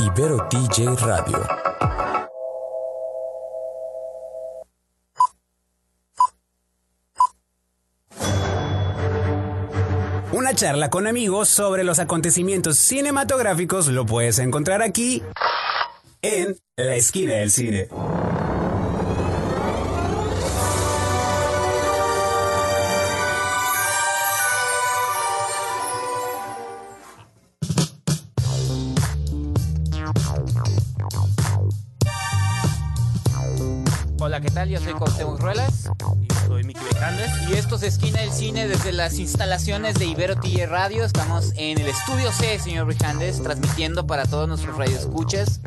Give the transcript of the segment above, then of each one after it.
Ibero DJ Radio. Una charla con amigos sobre los acontecimientos cinematográficos lo puedes encontrar aquí en La Esquina del Cine. Cine desde las instalaciones de Ibero TJ Radio. Estamos en el estudio C, señor Brijandes, transmitiendo para todos nuestros radioescuchas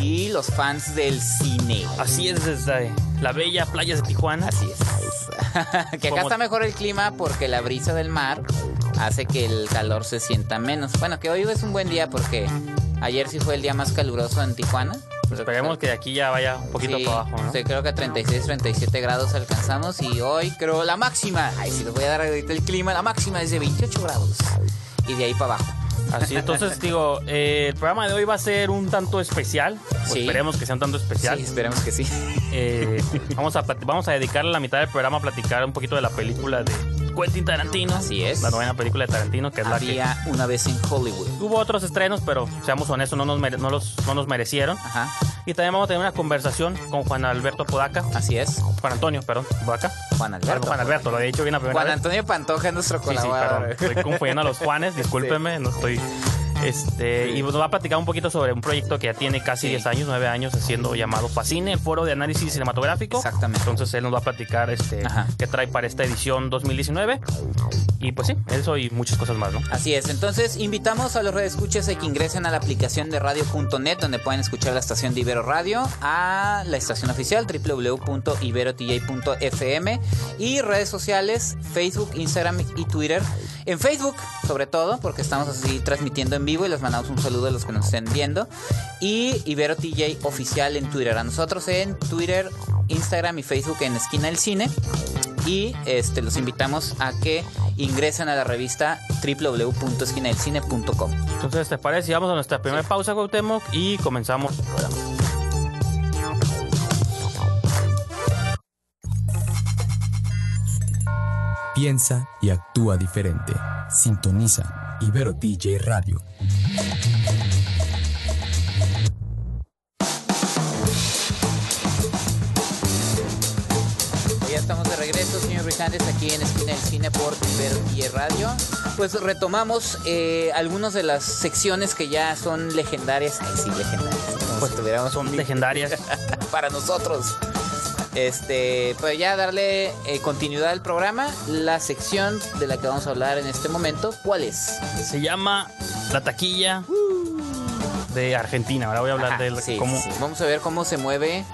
y los fans del cine. Así es desde la bella playa de Tijuana. Así es. que acá está mejor el clima porque la brisa del mar hace que el calor se sienta menos. Bueno, que hoy es un buen día porque ayer sí fue el día más caluroso en Tijuana. Esperemos que de aquí ya vaya un poquito Sí, para abajo, ¿no? sí, creo que a 36, 37 grados alcanzamos y hoy creo la máxima, ay, si les voy a dar ahorita el clima, la máxima es de 28 grados y de ahí para abajo. Así, entonces digo, eh, el programa de hoy va a ser un tanto especial. Sí. Esperemos que sea un tanto especial. Sí, esperemos que sí. Eh, vamos, a, vamos a dedicar la mitad del programa a platicar un poquito de la película de Quentin Tarantino. Así es. La novena película de Tarantino, que es la que... Una vez en Hollywood. Hubo otros estrenos, pero seamos honestos, no nos, mere- no los, no nos merecieron. Ajá, Y también vamos a tener una conversación con Juan Alberto Podaca. así es. Juan Antonio, perdón, Podaca. Juan Alberto. Juan Alberto, lo había dicho bien la primera Juan vez. Antonio Pantoja es nuestro Sí, sí, perdón. colaborador. Estoy confundiendo a los Juanes, discúlpeme, no estoy. Este, y nos va a platicar un poquito sobre un proyecto que ya tiene casi Sí. 10 años, 9 años, haciendo llamado Facine, el foro de análisis cinematográfico. Exactamente. Entonces él nos va a platicar este, Ajá. qué trae para esta edición 2019. Y pues sí, eso y muchas cosas más, ¿no? Así es, entonces invitamos a los radioescuchas a que ingresen a la aplicación de radio.net donde pueden escuchar la estación de Ibero Radio, a la estación oficial www.iberotj.fm y redes sociales Facebook, Instagram y Twitter. En Facebook, sobre todo, porque estamos así transmitiendo en vivo y les mandamos un saludo a los que nos estén viendo. Y Ibero TJ oficial en Twitter. A nosotros en Twitter, Instagram y Facebook en Esquina del Cine y este los invitamos a que ingresen a la revista www.esquinadelcine.com. Entonces, ¿te parece? Y vamos a nuestra primera pausa, Cuauhtémoc, y comenzamos el programa. Piensa y actúa diferente. Sintoniza Ibero DJ Radio. Ya estamos de regreso, señor Brijandes, aquí en Esquina del Cine por Ibero y Radio. Pues retomamos eh, algunas de las secciones que ya son legendarias. Ay, sí, legendarias. Como Pues si tuviéramos son un- legendarias. para nosotros. Este, pues ya darle eh, continuidad al programa. La sección de la que vamos a hablar en este momento, ¿cuál es? Se llama La Taquilla de Argentina. Ahora voy a hablar Ajá, de sí, cómo... sí. Vamos a ver cómo se mueve.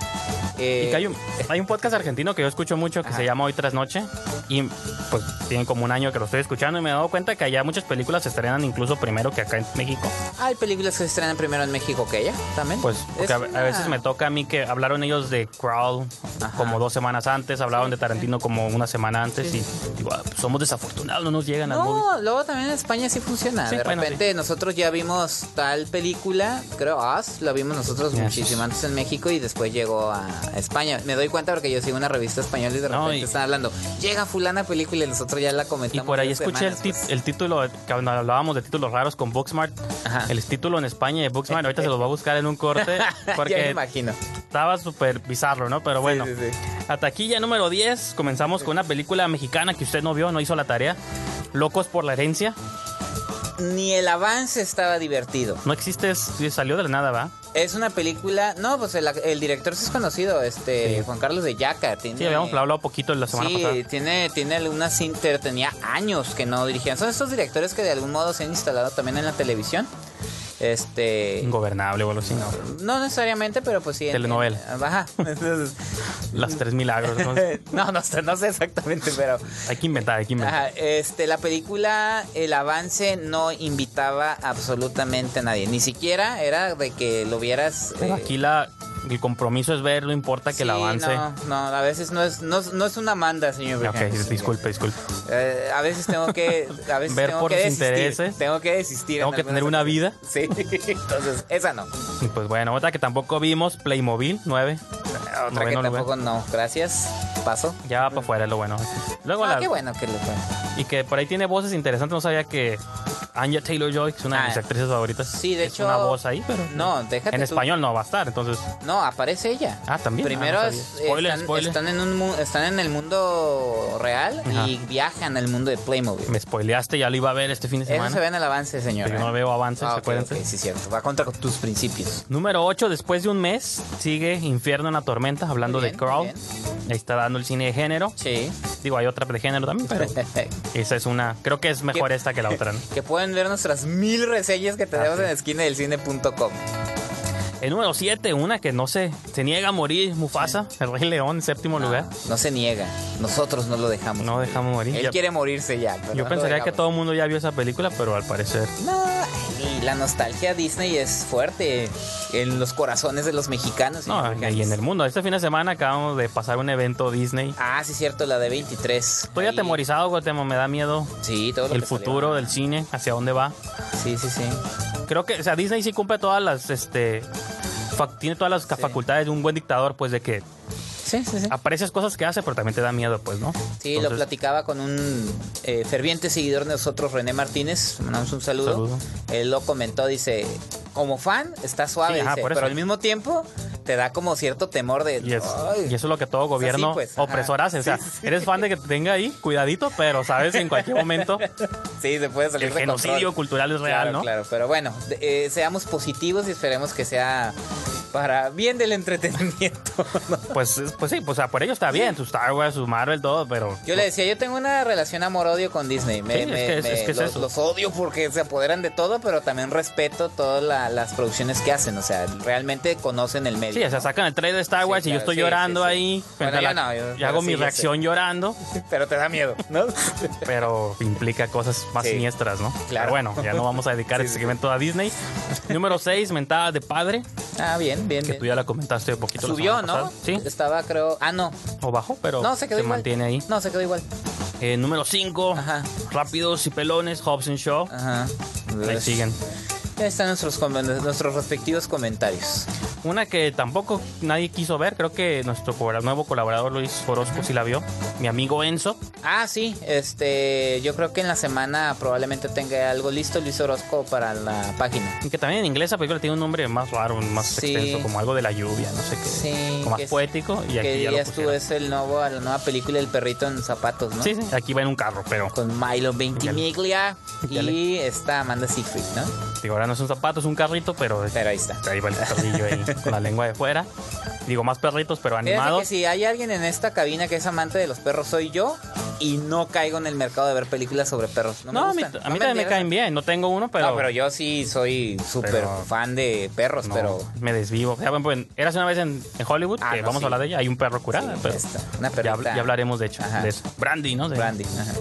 eh, Y que hay un, hay un podcast argentino que yo escucho mucho que Ajá. se llama Hoy tras Noche y pues tiene como un año que lo estoy escuchando y me he dado cuenta que allá muchas películas se estrenan incluso primero que acá en México. Hay películas que se estrenan primero en México que ella también. Pues porque a, a una- veces me toca a mí que hablaron ellos de Crawl Ajá. como dos semanas antes, hablaron de Tarantino como una semana antes y digo, ah, pues, somos desafortunados, no nos llegan al móvil. No, luego también en España sí funciona. Sí, de bueno, repente nosotros ya vimos tal película, creo Us, la vimos nosotros Yes. muchísimo antes en México y después llegó a España. Me doy cuenta porque yo sigo una revista española y de No, repente y- están hablando, llega fulana película y nosotros ya la Y comentamos. por ahí escuché el, pues. el título, cuando hablábamos de títulos raros con Booksmart, Ajá. el título en España de Booksmart, ahorita se los voy a buscar en un corte ya me porque imagino. estaba súper bizarro, ¿no? Pero bueno. Sí, sí, sí. La taquilla número 10, comenzamos con una película mexicana que usted no vio, no hizo la tarea. Locos por la herencia. Ni el avance estaba divertido. No existe, salió de la nada, ¿va? Es una película, no, pues el, el director sí es conocido, este Sí. Juan Carlos de Yaca. Tiene, Sí, habíamos hablado poquito la semana sí, pasada. tiene, tiene algunas cinta, tenía años que no dirigían. Son estos directores que de algún modo se han instalado también en la televisión. Este. Ingobernable o algo así. No necesariamente, pero pues sí. en- Telenovela. en- Ajá. Entonces, Las tres milagros. ¿no? no, no sé, no sé exactamente, pero. hay que inventar, hay que inventar. Ajá, este, la película, el avance no invitaba absolutamente a nadie. Ni siquiera era de que lo vieras. Pero eh, aquí la, el compromiso es ver, no importa que el Sí, avance. No, no, a veces no es, no, no es una manda, señor. Ok, disculpe, disculpe. Eh, a veces tengo que, a veces Ver tengo por que los desistir. intereses. Tengo que desistir. Tengo en que tener una ocasiones. Sí, entonces esa no. Pues bueno, otra que tampoco vimos, Playmobil 9. Otra que lugar. tampoco no. Gracias. Paso. Ya va para afuera, es lo bueno. Luego Ah, la- qué bueno que lo fue. Y que por ahí tiene voces interesantes. No sabía que Anya Taylor Joy, que es una de Ah. mis actrices favoritas, Sí, de es hecho. una voz ahí, pero No, déjate. en tú. español no va a estar. Entonces, No, aparece ella. Ah, también. Primero Ah, no sabía. Spoiler, están, spoiler. están en un están en el mundo real Ajá. y viajan al mundo de Playmobil. me spoileaste, ya lo iba a ver este fin de Eso semana. se ve en el avance, señor. Pero yo ¿eh? no veo avances, Ah, ok, acuérdense. ok, sí, cierto. Va contra tus principios. Número 8, después de un mes, sigue Infierno en la Tormenta, hablando Muy de bien, Crawl. Ahí está el cine de género. Sí. Digo, hay otra de género también, pero esa es una. Creo que es mejor esta que la otra, ¿no? que pueden ver nuestras mil reseñas que tenemos Ah, en esquinadelcine.com. El número 7, una que no sé, se niega a morir, Mufasa, el Rey León, séptimo lugar. No se niega. Nosotros no lo dejamos. No dejamos morir. Él quiere morirse ya. pero yo no pensaría que todo el mundo ya vio esa película, pero al parecer. No, y la nostalgia Disney es fuerte en los corazones de los mexicanos. No, y en el mundo. Este fin de semana acabamos de pasar un evento Disney. Ah, sí, cierto, la de 23. Estoy Ahí- atemorizado, güey, temo, me da miedo Sí, todo lo el que futuro salió. del cine, hacia dónde va. Sí, sí, sí. Creo que, o sea, Disney sí cumple todas las, este, tiene todas las Sí. facultades de un buen dictador, pues de que Sí, sí, sí. aprecias cosas que hace, pero también te da miedo, pues, ¿no? Sí, lo platicaba con un eh, ferviente seguidor de nosotros, René Martínez. Mandamos un saludo. Saludo. Él lo comentó, dice, como fan está suave, ajá, dice, por eso. pero al mismo tiempo te da como cierto temor de... Y, es- y eso es lo que todo gobierno pues, ajá. opresor hace. O sea, Sí, sí, sí. eres fan de que te tenga ahí, cuidadito, pero sabes en cualquier momento Sí, se puede salir el de genocidio control. cultural es real, Claro, ¿no? Claro, pero bueno, eh, seamos positivos y esperemos que sea para bien del entretenimiento. ¿no? Pues, es- pues sí, pues, o sea, por ello está bien, su Star Wars, su Marvel, todo, pero... Yo le decía, yo tengo una relación amor-odio con Disney. Me, Sí, es que es- me- es que es los, odio porque se apoderan de todo, pero también respeto todas la- las producciones que hacen. O sea, realmente conocen el medio. Sí, o sea, sacan el trailer de Star Sí, Wars y yo estoy sí, llorando sí, sí. ahí. Bueno, frente a yo la- no, yo- y hago sí, mi reacción llorando, Pero te da miedo, ¿no? pero implica cosas más Sí. siniestras, ¿no? Claro. Pero bueno, ya no vamos a dedicar Sí, este sí. segmento a Disney. Número 6, mentada de padre, ah, bien, bien, que bien. tú ya la comentaste un poquito. Subió, ¿no? pasada. Sí, Estaba, creo... Ah, no. o bajó, pero No, se quedó igual. mantiene ahí. No, se quedó igual. Eh, número 5, Ajá. Rápidos y Pelones, Hobbs and Shaw. Ajá. Ahí siguen. Ya están nuestros, nuestros respectivos comentarios. Una que tampoco nadie quiso ver, creo que nuestro nuevo colaborador Luis Orozco sí la vio. Mi amigo Enzo. Ah, sí, este, yo creo que en la semana probablemente tenga algo listo Luis Orozco para la página. Y que también en inglés la película tiene un nombre más raro, más Sí. extenso, como algo de la lluvia, no sé qué. Sí, como más que es- poético. Y que aquí ya lo dirías tú es el nuevo, la nueva película El perrito en zapatos, ¿no? Sí, sí, aquí va en un carro, pero Con Milo Ventimiglia y está Amanda Seyfried, ¿no? digo, ahora no es un zapato, es un carrito, pero Pero ahí está. ahí va el perrillo ahí con la lengua de fuera. Digo, más perritos, pero Fíjate que animados. si hay alguien en esta cabina que es amante de los perros, soy yo y no caigo en el mercado de ver películas sobre perros. No, No, me a mí, a no mí también me caen bien. No tengo uno, pero. no, pero yo sí soy súper fan de perros, no, pero... me desvivo. Bueno, pues, eras una vez en, en Hollywood, Ah, que no, vamos sí. a hablar de ella. Hay un perro curado, Sí, pero. Una ya, hablaremos de hecho Ajá. de eso. Brandy, ¿no? De- Brandy. ajá.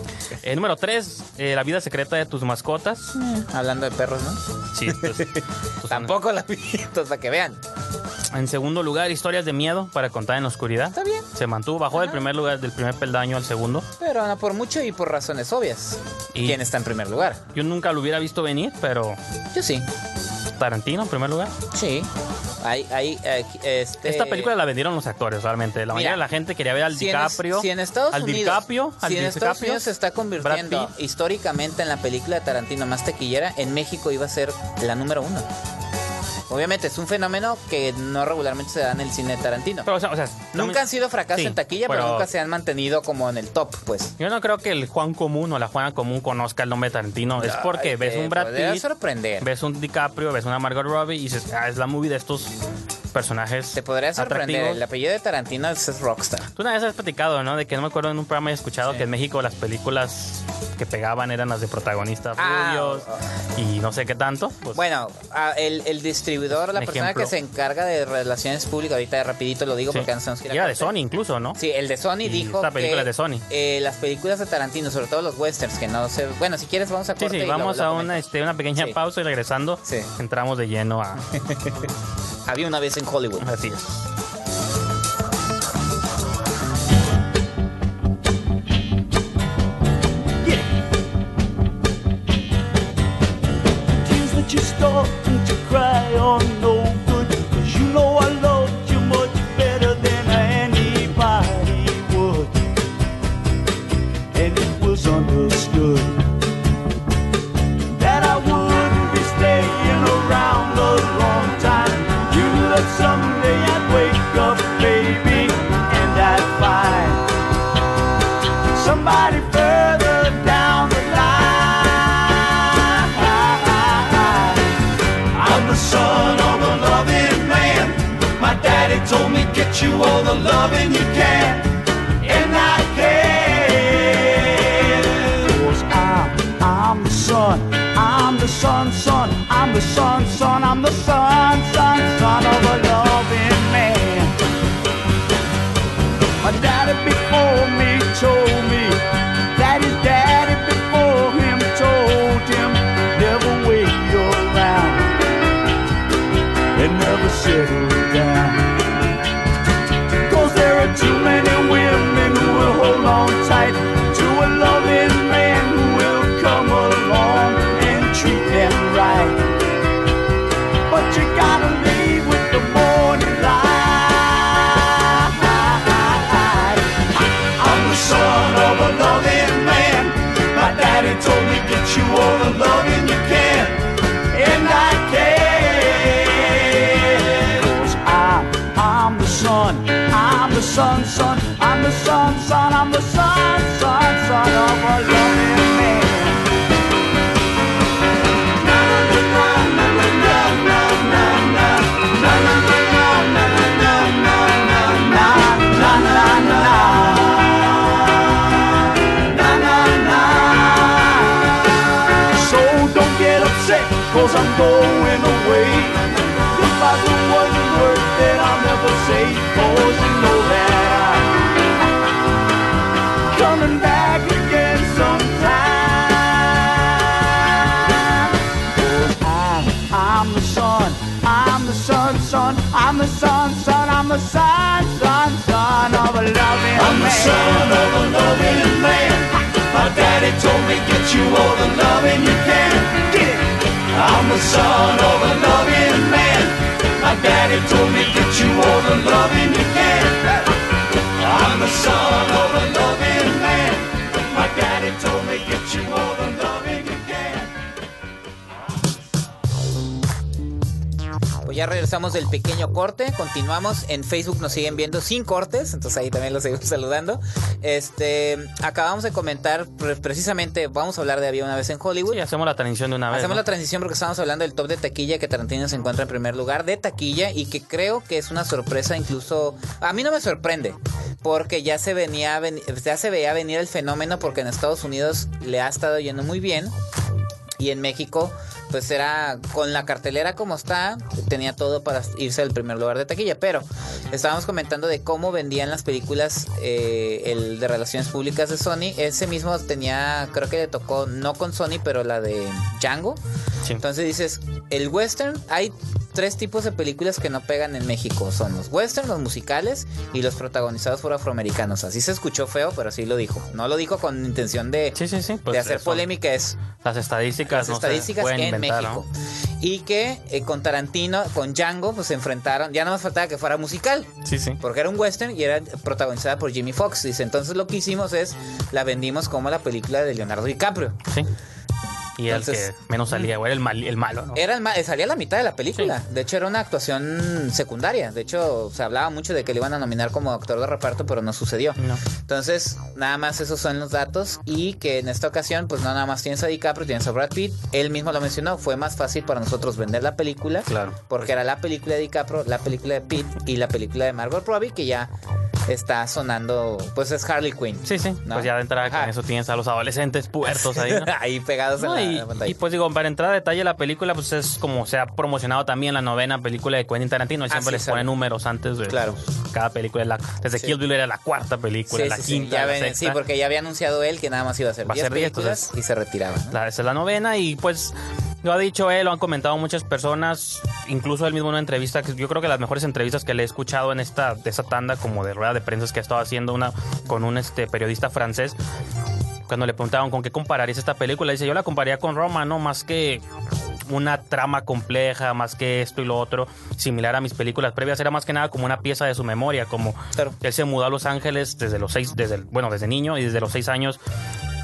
Eh, número 3, La vida secreta de tus mascotas. Hablando de perros, ¿no? Sí, pues, pues, Tampoco la vi, entonces para que vean. En segundo lugar, historias de miedo para contar en la oscuridad. Está bien. Se mantuvo, bajó del primer lugar, del primer peldaño al segundo. Pero no por mucho y por razones obvias. Y- ¿Quién está en primer lugar? Yo nunca lo hubiera visto venir, pero Yo sí. Tarantino en primer lugar. Sí. Eh, este... Esta película la vendieron los actores, realmente. La mayoría Mira, de la gente quería ver al si en DiCaprio. si en Estados al Unidos, DiCaprio, al si en Estados DiCaprio, Unidos se está convirtiendo históricamente en la película de Tarantino más taquillera, en México iba a ser la número uno. Obviamente es un fenómeno que no regularmente se da en el cine Tarantino. Pero, o sea, o sea, nunca han sido fracasos Sí, en taquilla, pero, pero- nunca se han mantenido como en el top, pues. Yo no creo que el Juan común o la Juana común conozca el nombre de Tarantino. es porque Ay, ves un Brad Pitt, sorprender. ves un DiCaprio, ves una Margot Robbie y dices, ah, es la movie de estos personajes Te podría sorprender. atractivos. El apellido de Tarantino es, Rockstar. Tú una vez has platicado, ¿no? De que no me acuerdo en un programa he escuchado Sí. que en México las películas que pegaban eran las de protagonistas Ah, rubios y no sé qué tanto. Pues, Bueno, el, el distribuidor, la persona ejemplo. que se encarga de relaciones públicas, ahorita de rapidito lo digo sí. porque nos Y era de Sony incluso, ¿no? Sí, el de Sony Y dijo esta película que es de Sony. eh, las películas de Tarantino, sobre todo los westerns, que no sé... Bueno, si quieres vamos a Sí, corte sí, lo- vamos lo a una, este, una pequeña Sí. pausa y regresando Sí. entramos de lleno a Había una vez en Hollywood. Así es. You all the loving you can, and I can. 'Cause I'm, I'm the son, I'm the son, son, I'm the son, son, I'm the son, son, son of a cause I'm going away. If I do one word that I'll never say, cause you know that I'm coming back again sometime. Cause I'm, I'm the son, I'm the son, son, I'm the son, son, I'm the son, son, son of a loving I'm the son of a loving man. My daddy told me get you all the loving you can. Get. I'm the son of a loving man. My daddy told me get you all the loving you can. I'm the son of a loving man. Ya regresamos del pequeño corte, continuamos. En Facebook nos siguen viendo sin cortes, entonces ahí también los seguimos saludando. Este, acabamos de comentar pre- precisamente, vamos a hablar de Había una vez en Hollywood. Sí, hacemos la transición de una vez. Hacemos ¿no? la transición porque estamos hablando del top de taquilla que Tarantino se encuentra en primer lugar de taquilla y que creo que es una sorpresa incluso a mí no me sorprende porque ya se venía ven- ya se veía venir el fenómeno porque en Estados Unidos le ha estado yendo muy bien y en México pues era con la cartelera como está tenía todo para irse al primer lugar de taquilla pero estábamos comentando de cómo vendían las películas eh, el de relaciones públicas de Sony ese mismo tenía creo que le tocó no con Sony pero la de Django Sí. entonces dices el western hay tres tipos de películas que no pegan en México son los western los musicales y los protagonizados por afroamericanos así se escuchó feo pero así lo dijo no lo dijo con intención de Sí, sí, sí. pues, de hacer son polémica es Las estadísticas, las no estadísticas en inventar, México. ¿no? Y que eh, con Tarantino, con Django, pues se enfrentaron. Ya no más faltaba que fuera musical. Sí, sí. Porque era un western y era protagonizada por Jimmy Fox. Dice, entonces lo que hicimos es, la vendimos como la película de Leonardo DiCaprio. Sí. Y Entonces- el que menos salía, güey, era el, mal, el malo, ¿no? Era el ma- salía a la mitad de la película. De hecho, era una actuación secundaria. De hecho, se hablaba mucho de que le iban a nominar como actor de reparto, pero no sucedió. No. Entonces, nada más esos son los datos. Y que en esta ocasión, pues no nada más tienes a DiCaprio, tienes a Brad Pitt. Él mismo lo mencionó. Fue más fácil para nosotros vender la película. Claro. Porque era la película de DiCaprio, la película de Pitt y la película de Margot Robbie, que ya está sonando. Pues es Harley Quinn. Sí, sí. ¿no? Pues ya de entrada con eso tienes a los adolescentes puertos ahí, ¿no? ahí pegados No, en, la, y, y, pues digo, para entrar a detalle la película, pues es como se ha promocionado también la novena película de Quentin Tarantino. Ah, siempre sí, les pone números antes de Claro. cada película. La, desde Sí. Kill Bill era la cuarta película, Sí, la sí, quinta, ya la ven- sexta. sí, porque ya había anunciado él que nada más iba a hacer Va a 10 ser 10, películas entonces- y se retiraba. ¿no? La, esa es la novena y pues Lo ha dicho él, lo han comentado muchas personas, incluso él mismo en una entrevista, que yo creo que las mejores entrevistas que le he escuchado en esta, de esa tanda como de rueda de prensa que ha estado haciendo una con un este periodista francés, cuando le preguntaban con qué compararías esta película, dice, yo la compararía con Roma, ¿no? Más que una trama compleja, más que esto y lo otro, similar a mis películas previas, era más que nada como una pieza de su memoria, como Claro. él se mudó a Los Ángeles desde los seis, desde bueno, desde niño y desde los seis años,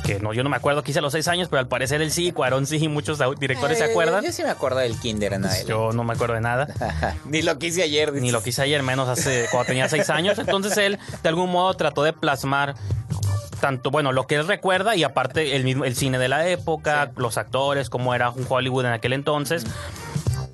que no, yo no me acuerdo que hice a los seis años, pero al parecer él sí, Cuarón sí, y muchos directores se Eh, acuerdan. Yo sí me acuerdo del kinder en adelante. Yo no me acuerdo de nada. Ni lo que hice ayer. Ni lo que hice ayer, menos hace cuando tenía seis años. Entonces él, de algún modo, trató de plasmar tanto, bueno, lo que él recuerda y aparte el mismo el cine de la época, Sí. los actores, cómo era un Hollywood en aquel entonces.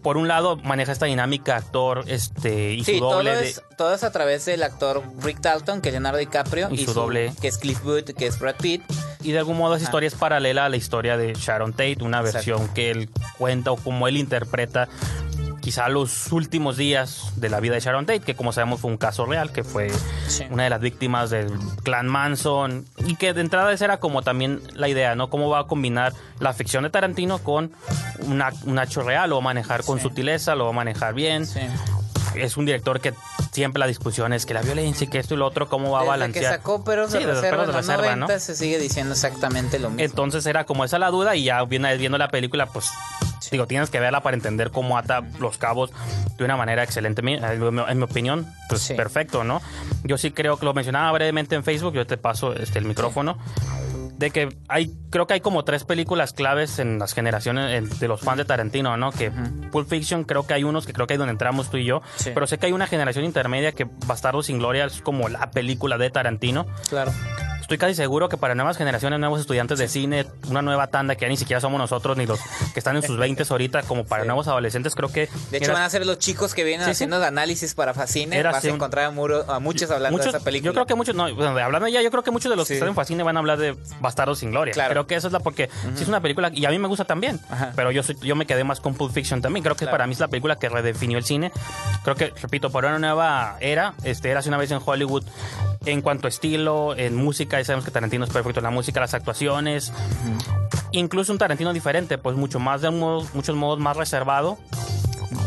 Por un lado, maneja esta dinámica actor este, y Sí, su todo doble de. es, todo es a través del actor Rick Dalton, que es Leonardo DiCaprio, Y su doble. que es Cliff Booth, que es Brad Pitt. Y de algún modo esa historia es paralela a la historia de Sharon Tate, una Exacto. versión que él cuenta o como él interpreta quizá los últimos días de la vida de Sharon Tate, que como sabemos fue un caso real, que fue Sí. una de las víctimas del clan Manson, y que de entrada esa era como también la idea, ¿no? Cómo va a combinar la ficción de Tarantino con una- un hecho real, lo va a manejar con Sí. sutileza, lo va a manejar bien. Sí. Es un director que siempre la discusión es que la violencia y que esto y lo otro, cómo va a balancear. que sacó Perros de Sí, desde Reserva Perros en de los Reserva, 90 ¿no? se sigue diciendo exactamente lo mismo. Entonces era como esa la duda y ya viendo, viendo la película, pues digo, tienes que verla para entender cómo ata los cabos de una manera excelente. En mi, opinión, pues Sí. perfecto, ¿no? Yo sí creo que lo mencionaba brevemente en Facebook, yo te paso este, el micrófono. De que hay, creo que hay como tres películas claves en las generaciones en- de los fans de Tarantino, ¿no? Que Pulp Fiction, creo que hay unos que creo que hay donde entramos tú y yo. Sí. Pero sé que hay una generación intermedia que Bastardo sin Gloria es como la película de Tarantino. Claro. Estoy casi seguro que para nuevas generaciones, nuevos estudiantes de cine, una nueva tanda que ya ni siquiera somos nosotros, ni los que están en sus 20 ahorita, como para Sí. nuevos adolescentes, creo que... De hecho, era- van a ser los chicos que vienen Sí, sí. haciendo análisis para Facine. Era Vas a encontrar a, muro- a muchos hablando muchos- de esa película. Yo creo que muchos, no, bueno, hablando ya, yo creo que muchos de los que están en Fascine van a hablar de Bastardos sin Gloria. Claro. Creo que eso es la porque sí es una película y a mí me gusta también, Ajá. pero yo soy, yo me quedé más con Pulp Fiction también. Creo que Claro. para mí es la película que redefinió el cine. Creo que, repito, por una nueva era, este, era hace una vez en Hollywood en cuanto a estilo, en música, sabemos que Tarantino es perfecto en la música, las actuaciones, incluso un Tarantino diferente, pues mucho más de un modo- muchos modos más reservado.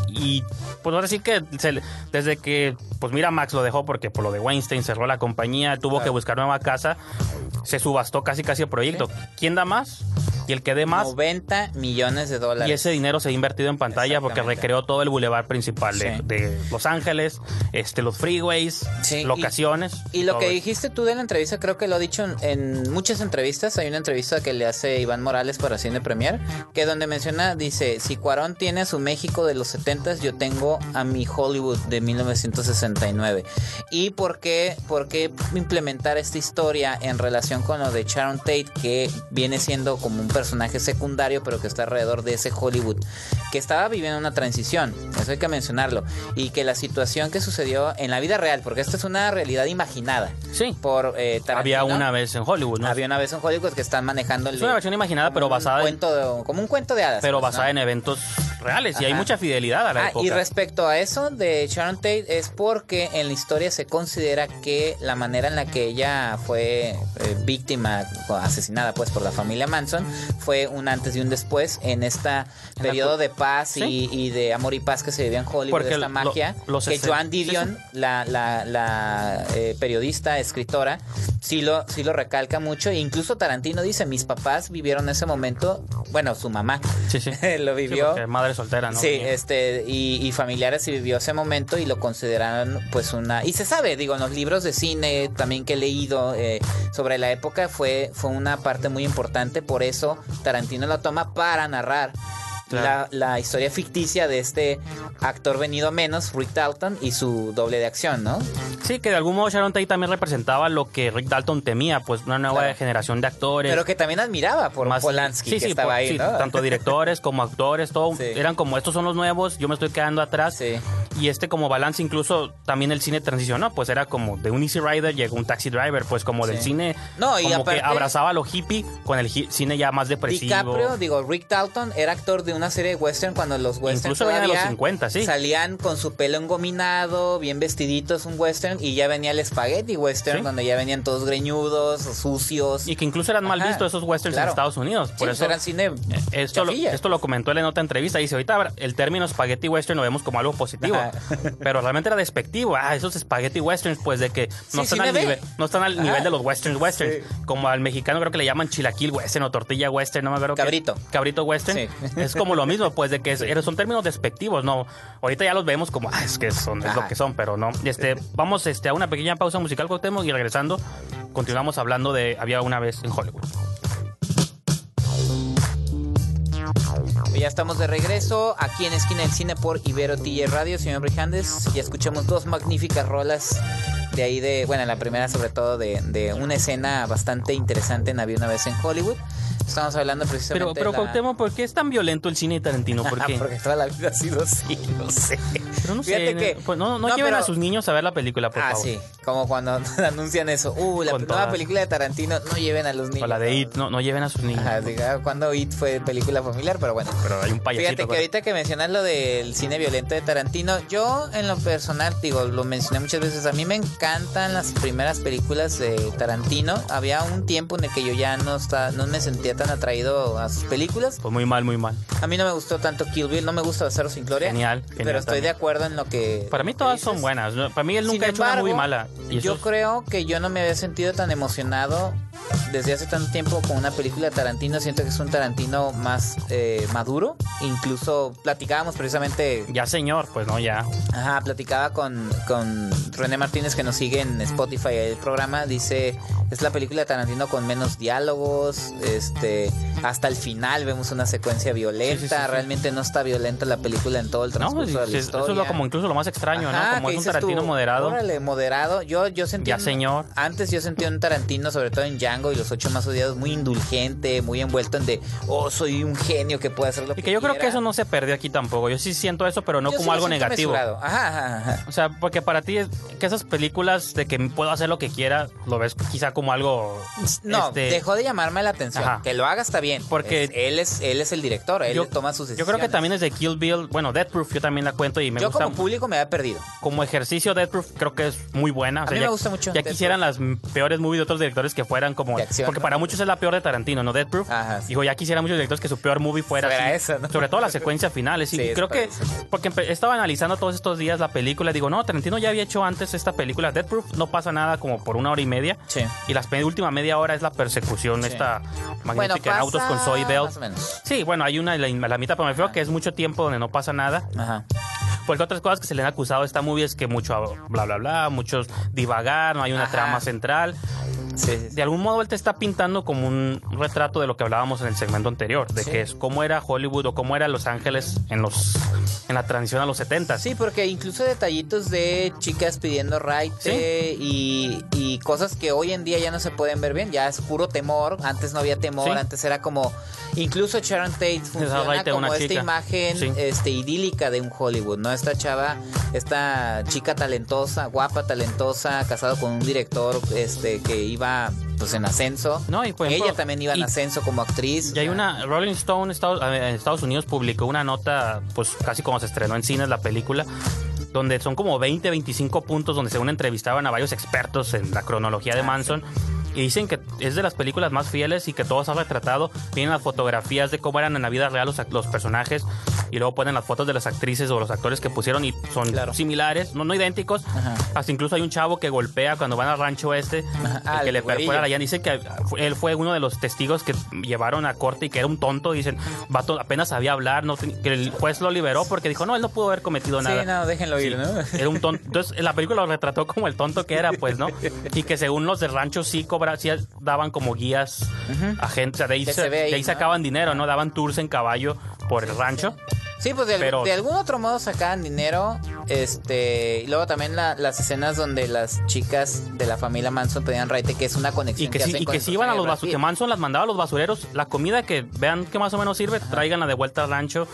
Y pues ahora sí que se desde que pues mira Max lo dejó porque por lo de Weinstein cerró la compañía, tuvo que buscar nueva casa, se subastó casi casi el proyecto. ¿Quién da más? Y el que dé más 90 millones de dólares. y ese dinero se ha invertido en pantalla porque recreó todo el bulevar principal de, Sí. de Los Ángeles, este los freeways, Sí, locaciones. Y lo que eso. dijiste tú de la entrevista, creo que lo he dicho en, en muchas entrevistas. Hay una entrevista que le hace Iván Morales para Cine Premier, que donde menciona, dice, si Cuarón tiene a su México de los 70 yo tengo a mi Hollywood de 1969. ¿Y por qué, por qué implementar esta historia en relación con lo de Sharon Tate, que viene siendo como un personaje secundario, pero que está alrededor de ese Hollywood, que estaba viviendo una transición, eso hay que mencionarlo, y que la situación que sucedió en la vida real, porque esta es una realidad imaginada Sí. por eh. Había una vez en Hollywood, ¿no? Había una vez en Hollywood que están manejando el Es una versión imaginada, pero un basada en- cuento de- como un cuento de hadas. pero pues, basada ¿no? en eventos reales y hay mucha fidelidad a la Ah, época. y respecto a eso de Sharon Tate es porque en la historia se considera que la manera en la que ella fue eh, víctima, asesinada pues por la familia Manson, fue un antes y un después en este periodo de paz Sí. y, y de amor y paz que se vivía en Hollywood, Porque esta lo- magia, los que Joan sí, Didion, la, la, la, eh, periodista, escritora, sí lo, sí lo recalca mucho, e incluso Tarantino dice, mis papás vivieron ese momento, bueno, su mamá lo vivió. porque madre soltera, ¿no? Sí, Venía. este, y, y familiares y vivió ese momento y lo consideraron pues una... Y se sabe, digo, en los libros de cine también que he leído eh, sobre la época fue, fue una parte muy importante, por eso Tarantino lo toma para narrar. Claro. La, la historia ficticia de este actor venido a menos, Rick Dalton, y su doble de acción, ¿no? Sí, que de algún modo Sharon Tate también representaba lo que Rick Dalton temía, pues una nueva Claro. generación de actores. Pero que también admiraba por más- Polanski, sí, que sí, estaba por- ahí, sí, ¿no? tanto directores como actores, todo eran como estos son los nuevos, yo me estoy quedando atrás. Sí. Y este como balance incluso también el cine transicionó, pues era como de un Easy Rider llegó un Taxi Driver, pues como del cine No, y como aparte- que abrazaba lo hippie con el hi- cine ya más depresivo. DiCaprio, digo, Rick Dalton era actor de una serie de western cuando los westerns Incluso los todavía 50, sí. salían con su pelo engominado, bien vestiditos, un western, y ya venía el spaghetti western, Sí. donde ya venían todos greñudos, sucios. Y que incluso eran mal Ajá, vistos esos westerns claro. en Estados Unidos. Por pues eso eran cine esto lo, esto lo comentó él en otra entrevista. Dice, ahorita el término spaghetti western lo vemos como algo positivo. Ajá. Pero realmente era despectivo. Ah, esos spaghetti westerns, pues de que no están, al nivel, no están al Ajá. nivel de los westerns westerns. Como al mexicano creo que le llaman chilaquil western o tortilla western, no me acuerdo. Cabrito. Cabrito western. Es como lo mismo, pues de que son términos despectivos, ¿no? Ahorita ya los vemos como, ah, es que son, es lo que son, pero no. Este, vamos este, a una pequeña pausa musical, Cuauhtémoc, y regresando, continuamos hablando de Había una vez en Hollywood. Ya estamos de regreso aquí en Esquina del Cine por Ibero TJ Radio, señor Brijandes. Ya escuchamos dos magníficas rolas de ahí de, bueno, la primera sobre todo de, de una escena bastante interesante en Había una vez en Hollywood. Estamos hablando precisamente Pero, pero de la- Cuauhtémoc, ¿por qué es tan violento el cine de Tarantino? ¿Por Ah, qué? porque toda la vida ha sido así, no sé. Pero no Fíjate sé, que- pues no, no no, lleven pero- a sus niños a ver la película, por Ah, favor. sí, como cuando anuncian eso. Uh, la Con nueva todas. película de Tarantino, no lleven a los niños. O la de It, no, no lleven a sus niños. Ajá, diga, cuando It fue película familiar, pero bueno. Pero hay un payasito. Fíjate que pero- ahorita que mencionas lo del cine violento de Tarantino, yo en lo personal, digo, lo mencioné muchas veces, a mí me encantan las primeras películas de Tarantino. Había un tiempo en el que yo ya no, está, no me sentía tan atraído a sus películas. Pues muy mal, muy mal. A mí no me gustó tanto Kill Bill, no me gusta Cero sin Gloria. Genial, genial Pero estoy de acuerdo en lo que... Para mí todas son buenas. Para mí él Sin nunca ha hecho una muy mala. Y yo es- creo que yo no me había sentido tan emocionado desde hace tanto tiempo con una película de Tarantino. Siento que es un Tarantino más eh, maduro. Incluso platicábamos precisamente. Ya señor, pues no, ya. Ajá, platicaba con, con René Martínez que nos sigue en Spotify el programa. Dice, es la película de Tarantino con menos diálogos. Este, hasta el final vemos una secuencia violenta. Sí, sí, sí, sí. Realmente no está violenta la película en todo el No, transcurso sí, de la sí, historia. eso es lo, como incluso lo más extraño, Ajá, ¿no? Como es un Tarantino tú, moderado. Órale, moderado. Yo, yo sentí. Ya, un- señor. Antes yo sentí un Tarantino, sobre todo en Y los ocho más odiados, muy indulgente, muy envuelto en de, oh, soy un genio que puede hacer lo Y que que yo creo que quiera". eso no se perdió aquí tampoco. Yo sí siento eso, pero no Yo como sí algo negativo. Ajá, ajá, ajá. O sea, porque para ti es que esas películas de que puedo hacer lo que quiera, lo ves quizá como algo. No, este, dejó de llamarme la atención. Ajá. Que lo haga está bien. Porque- Es- él es él es el director, él yo, toma sus yo decisiones. creo que también es de Kill Bill. Bueno, Death Proof yo también la cuento y me yo gusta. como público me había perdido. como ejercicio Death Proof creo que es muy buena. O A sea, mí ya, me gusta mucho Ya Death quisieran las peores movies de otros directores que fueran como... De acción, porque ¿no? para muchos es la peor de Tarantino, ¿no? Death Proof. Ajá, sí. Digo, ya quisieran muchos directores que su peor movie fuera, Fuera así. esa, ¿no? Sobre todo la secuencia final. Y Sí, creo es que... Porque estaba analizando todos estos días la película. Digo, no, Tarantino ya había hecho antes esta película. Death Proof no pasa nada como por una hora y media. Sí. Y la última media hora es la persecución Sí. esta Bueno, magnífica en autos con Zoe Bell. más o menos. Sí, bueno, hay una la, la mitad, pero me refiero que es mucho tiempo donde no pasa nada. Ajá. Porque otras cosas que se le han acusado a esta movie es que mucho bla bla bla, muchos divagar, no hay una Ajá. trama central. Sí, sí, sí. De algún modo él te está pintando como un retrato de lo que hablábamos en el segmento anterior, de que es cómo era Hollywood o cómo era Los Ángeles en los en la transición a los 70. Sí, porque incluso detallitos de chicas pidiendo raite y, y cosas que hoy en día ya no se pueden ver bien, ya es puro temor, antes no había temor, antes era como, incluso Sharon Tate funciona como esta chica. imagen este idílica de un Hollywood, ¿no? Esta chava, esta chica talentosa, guapa, talentosa, casado con un director este que iba pues en ascenso. No, y por ejemplo, Ella también iba en y- ascenso como actriz. Y hay una Rolling Stone Estados, eh, en Estados Unidos publicó una nota, pues casi como se estrenó en cines la película, donde son como 20, 25 puntos donde según entrevistaban a varios expertos en la cronología de Ah, Manson. Y dicen que es de las películas más fieles y que todos han retratado. Vienen las fotografías de cómo eran en la vida real los, los personajes. Y luego ponen las fotos de las actrices o los actores que pusieron y son Claro. similares, no, no idénticos. Ajá. Hasta incluso hay un chavo que golpea cuando van al rancho este, Ah, el que le perfora la llanta. Dicen que él fue uno de los testigos que llevaron a corte y que era un tonto. Dicen, vato, apenas sabía hablar, no que el juez lo liberó porque dijo, no, él no pudo haber cometido nada. Sí, no, déjenlo ir, ¿no? Era un tonto. Entonces, la película lo retrató como el tonto que era, pues, ¿no? Y que según los del rancho sí cobra, sí daban como guías a gente. O sea, de ahí, se- se ve ahí, de ahí ¿no? sacaban dinero, ¿no? Daban tours en caballo por el rancho. Sí, pues de, Pero- de algún otro modo sacaban dinero. Este, y luego también la- las escenas donde las chicas de la familia Manson pedían raite, que es una conexión Y que, sí, hacen y con que el si iban a los basureros, que Manson las mandaba a los basureros, la comida que vean que más o menos sirve, tráiganla de vuelta al rancho.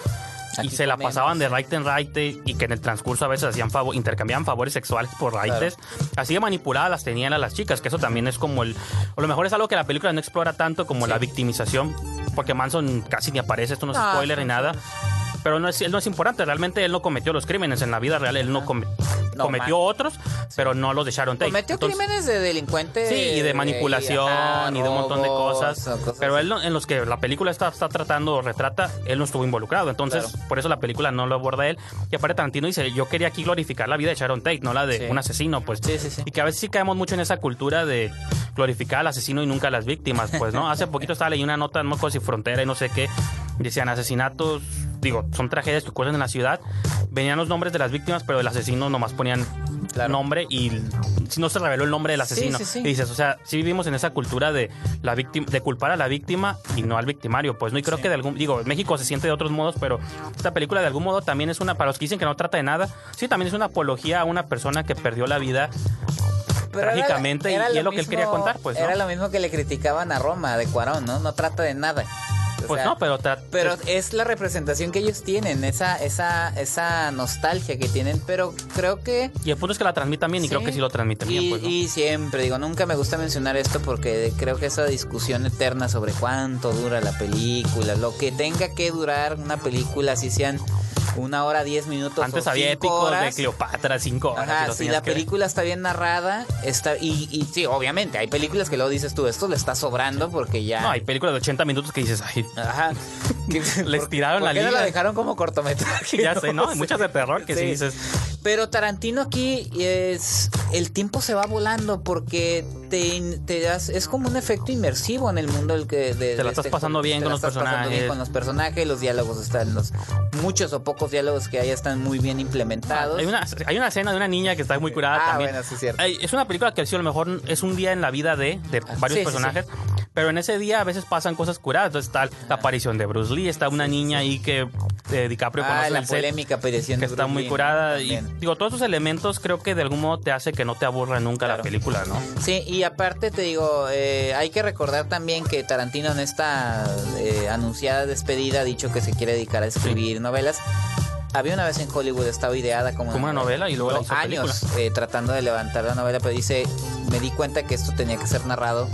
y se la pasaban de right en right y que en el transcurso a veces hacían favor, intercambiaban favores sexuales por raites. Así de manipuladas las tenían a las chicas, que eso también es como el... O lo mejor es algo que la película no explora tanto como la victimización, porque Manson casi ni aparece, esto no es No, spoiler ni nada. Pero no es, él no es importante, realmente él no cometió los crímenes en la vida real, él no, come- No, cometió man. otros, pero no los de Sharon Tate. Cometió Entonces- crímenes de delincuente. Sí, y de manipulación ajá, y de un montón de cosas. Pero él no- en los que la película está, está tratando o retrata, él no estuvo involucrado. Entonces, Claro. por eso la película no lo aborda él. Y aparte Tarantino dice, yo quería aquí glorificar la vida de Sharon Tate, no la de Sí. un asesino, pues. Sí, sí, sí. Y que a veces sí caemos mucho en esa cultura de glorificar al asesino y nunca a las víctimas, pues, ¿no? Hace poquito estaba leyendo una nota, no acuerdo si Frontera y no sé qué, decían asesinatos, digo, son tragedias que ocurren en la ciudad. Venían los nombres de las víctimas, pero el asesino nomás ponían Claro. nombre y si no se reveló el nombre del asesino. sí, sí. Y dices, o sea, sí vivimos en esa cultura de la víctima, de culpar a la víctima y no al victimario, pues no, y creo que de algún, digo, México se siente de otros modos, pero esta película de algún modo también es una, para los que dicen que no trata de nada, sí, también es una apología a una persona que perdió la vida Pero trágicamente y- era y es lo lo que él quería contar, pues, ¿no? Era lo mismo que le criticaban a Roma de Cuarón, ¿no? No trata de nada. Pues sea, no, pero, Pero es la representación que ellos tienen, esa, esa, esa nostalgia que tienen, pero creo que... y el punto es que la transmitan bien y creo que sí lo transmiten bien, pues, ¿no? y siempre, digo, nunca me gusta mencionar esto porque creo que esa discusión eterna sobre cuánto dura la película, lo que tenga que durar una película, si sean una hora, diez minutos Antes o había épicos de. Cleopatra, cinco horas. Ajá, si la ver. película está bien narrada, está y, y sí, obviamente, hay películas que luego dices tú, esto le está sobrando porque ya... No, hay películas de 80 minutos que dices, ay, Ajá. Les tiraron ¿Por la qué no liga? la dejaron como cortometraje? ya sé, ¿no? Hay muchas de terror que sí, Sí. dices, Pero Tarantino aquí es el tiempo se va volando porque te, te das es como un efecto inmersivo en el mundo del que de, Te la estás este pasando juego. bien Te con la los estás pasando bien personajes. con los personajes, los diálogos están los muchos o pocos diálogos que hay están muy bien implementados. Hay una, hay una escena de una niña que está muy curada Ah, también. bueno, sí, cierto. Es una película que sí, a lo mejor es un día en la vida de, de varios Ah, sí, sí, personajes, pero en ese día a veces pasan cosas curadas. Entonces está la aparición de Bruce Lee, está una niña ahí que eh, DiCaprio ah, conoce la el set, polémica aparición que de está Bruce muy Lee curada. Y digo, todos esos elementos creo que de algún modo te hace que no te aburra nunca la película, ¿no? Sí, y aparte te digo, eh, hay que recordar también que Tarantino en esta eh, anunciada despedida ha dicho que se quiere dedicar a escribir novelas. Había una vez en Hollywood, estaba ideada como, Como una novela y luego la hizo años eh, tratando de levantar la novela, pero dice, me di cuenta que esto tenía que ser narrado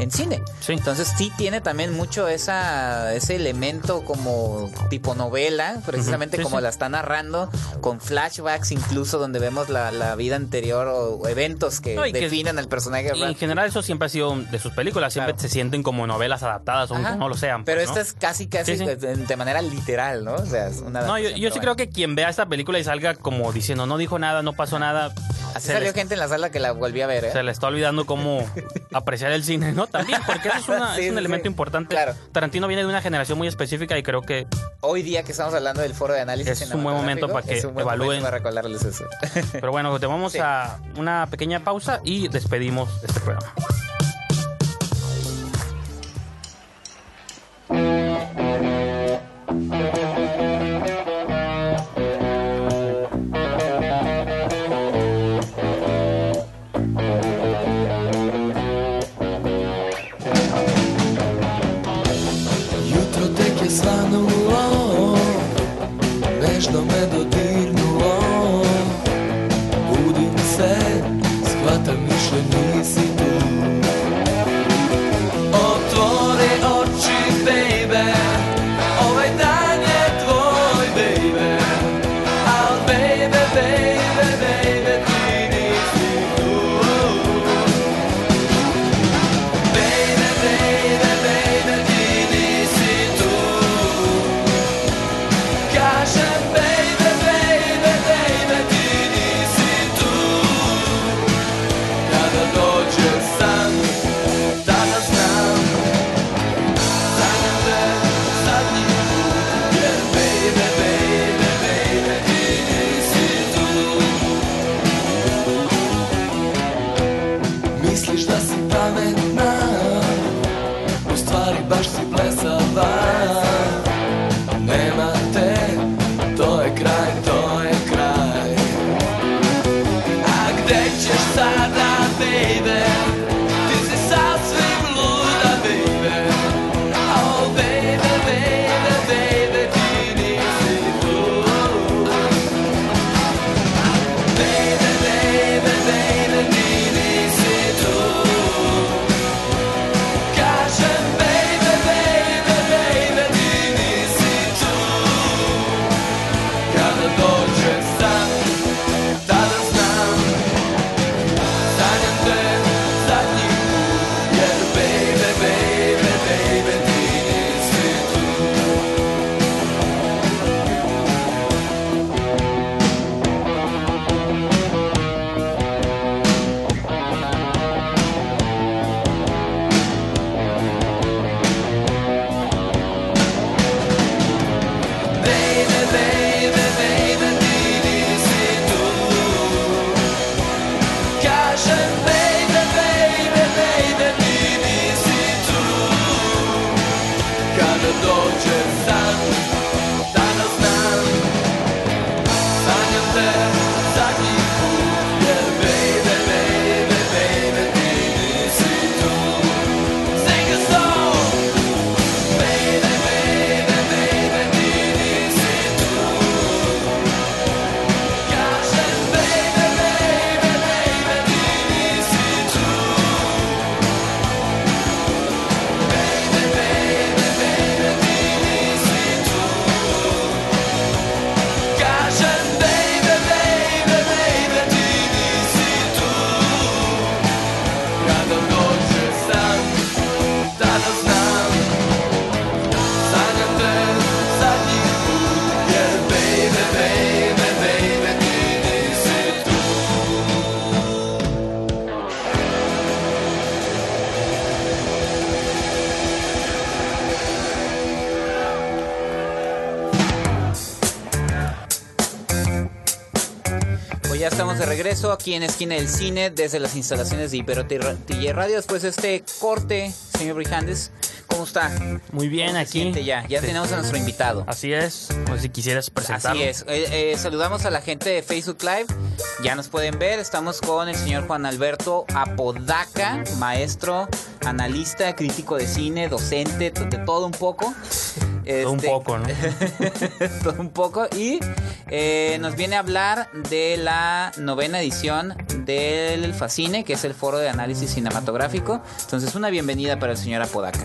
en cine. Sí. Entonces sí tiene también mucho esa, ese elemento como tipo novela, precisamente sí, como sí. la está narrando, con flashbacks incluso donde vemos la, la vida anterior o, eventos que No, y que- definen al personaje. Y en general eso siempre ha sido de sus películas, siempre Claro. se sienten como novelas adaptadas, aunque no lo sean. Pero pues, ¿no? esta es casi, casi de- de manera literal, ¿no? O sea, es una No, yo, sí creo que quien vea esta película y salga como diciendo no dijo nada, no pasó nada, Así se, salió gente en la sala que la volví a ver, ¿eh? se le está olvidando cómo apreciar el cine, ¿no? También, porque eso es, una- Sí, es un elemento sí. importante. Claro. Tarantino viene de una generación muy específica y creo que Hoy día que estamos hablando del foro de análisis Es un buen momento para que es un buen evalúen. para recordarles eso. Pero bueno, te vamos Sí. a una pequeña pausa y despedimos este programa. Jutro regreso aquí en Esquina del Cine desde las instalaciones de Ibero TJ Radio. Después de este corte, señor Brijandes, ¿cómo está? Muy bien, ¿Cómo se aquí. ya, ya Sí. tenemos a nuestro invitado. Así es. Pues si quisieras presentarlo. Así es. Eh, eh, saludamos a la gente de Facebook Live. Ya nos pueden ver. Estamos con el señor Juan Alberto Apodaca, maestro, analista, crítico de cine, docente, de todo un poco. Todo un Este, poco, ¿no? todo un poco. Y eh, nos viene a hablar de la novena edición del Facine, que es el foro de análisis cinematográfico. Entonces, una bienvenida para el señor Apodaca.